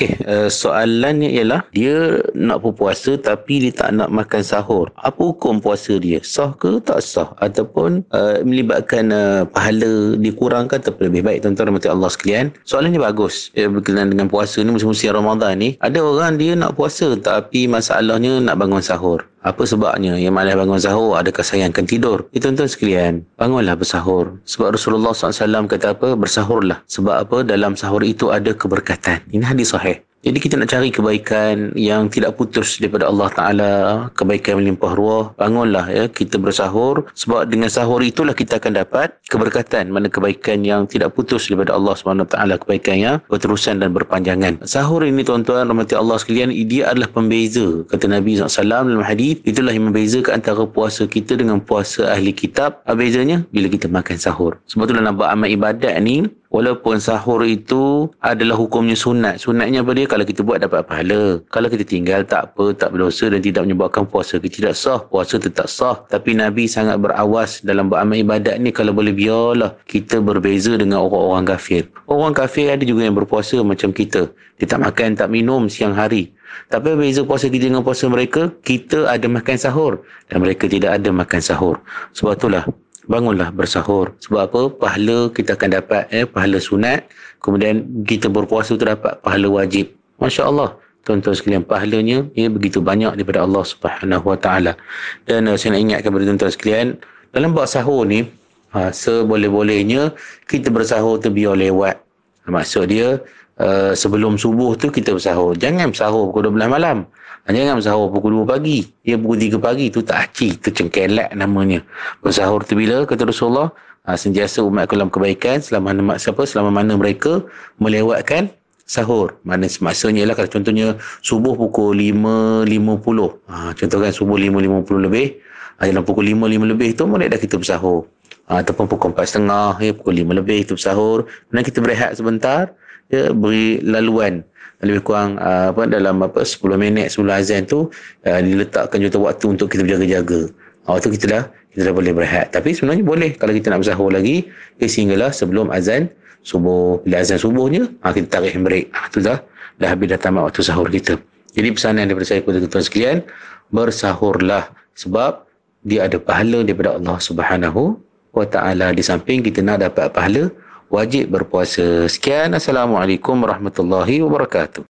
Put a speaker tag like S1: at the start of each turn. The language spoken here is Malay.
S1: Okey, uh, soalannya ialah dia nak berpuasa tapi dia tak nak makan sahur. Apa hukum puasa dia? Sah ke tak sah? Ataupun uh, melibatkan uh, pahala dikurangkan atau lebih baik tuan-tuan dan Allah sekalian? Soalannya bagus. Ya, berkenaan dengan puasa ni musim-musim Ramadan ni, ada orang dia nak puasa tapi masalahnya nak bangun sahur. Apa sebabnya? Yang mana bangun sahur, adakah sayangkan tidur? Ya, tuan-tuan sekalian, bangunlah bersahur. Sebab Rasulullah SAW kata apa? Bersahurlah. Sebab apa? Dalam sahur itu ada keberkatan. Ini hadis sahih. Jadi kita nak cari kebaikan yang tidak putus daripada Allah Ta'ala. Kebaikan melimpah ruah. Bangunlah ya. Kita bersahur. Sebab dengan sahur itulah kita akan dapat keberkatan. Mana kebaikan yang tidak putus daripada Allah SWT. Kebaikan yang berterusan dan berpanjangan. Sahur ini tuan-tuan, rahmati Allah sekalian, dia adalah pembeza. Kata Nabi SAW dalam hadis itulah yang membezakan antara puasa kita dengan puasa ahli kitab. Bezanya bila kita makan sahur. Sebab itulah nampak amal ibadat ni Walaupun sahur itu adalah hukumnya sunat. Sunatnya apa dia? Kalau kita buat dapat pahala. Kalau kita tinggal tak apa, tak berdosa dan tidak menyebabkan puasa kita tidak sah. Puasa tetap sah. Tapi Nabi sangat berawas dalam beramal ibadat ni kalau boleh biarlah kita berbeza dengan orang-orang kafir. Orang kafir ada juga yang berpuasa macam kita. Dia tak makan, tak minum siang hari. Tapi beza puasa kita dengan puasa mereka, kita ada makan sahur dan mereka tidak ada makan sahur. Sebab itulah bangunlah bersahur. Sebab apa? Pahala kita akan dapat eh, pahala sunat. Kemudian kita berpuasa tu dapat pahala wajib. Masya Allah. Tuan-tuan sekalian, pahalanya ia begitu banyak daripada Allah Subhanahu Wa Taala. Dan uh, saya nak ingatkan kepada tuan-tuan sekalian, dalam buat sahur ni, uh, seboleh-bolehnya kita bersahur tu biar lewat. Maksud dia, uh, sebelum subuh tu kita bersahur. Jangan bersahur pukul 12 malam. Jangan bersahur pukul 2 pagi. Dia pukul 3 pagi tu tak aci. Itu cengkelak namanya. Bersahur tu bila? Kata Rasulullah. Ha, sentiasa umat dalam kebaikan selama mana, siapa, selama mana mereka melewatkan sahur. Mana maksudnya ialah kalau contohnya subuh pukul 5.50. Ha, contoh kan subuh 5.50 lebih. Ha, dalam pukul 5.5 lebih tu mulai dah kita bersahur. Ha, ataupun pukul 4.30 ya, pukul 5 lebih itu bersahur. Dan kita berehat sebentar. Ya, beri laluan lebih kurang uh, apa dalam apa 10 minit sebelum azan tu uh, diletakkan juta waktu untuk kita berjaga-jaga. Waktu kita dah kita dah boleh berehat. Tapi sebenarnya boleh kalau kita nak bersahur lagi eh, sehinggalah sebelum azan subuh. Bila azan subuhnya uh, kita tarik break. Uh, tu dah dah habis dah tamat waktu sahur kita. Jadi pesanan daripada saya kepada tuan-tuan sekalian bersahurlah sebab dia ada pahala daripada Allah Subhanahu wa taala di samping kita nak dapat pahala wajib berpuasa. Sekian. Assalamualaikum warahmatullahi wabarakatuh.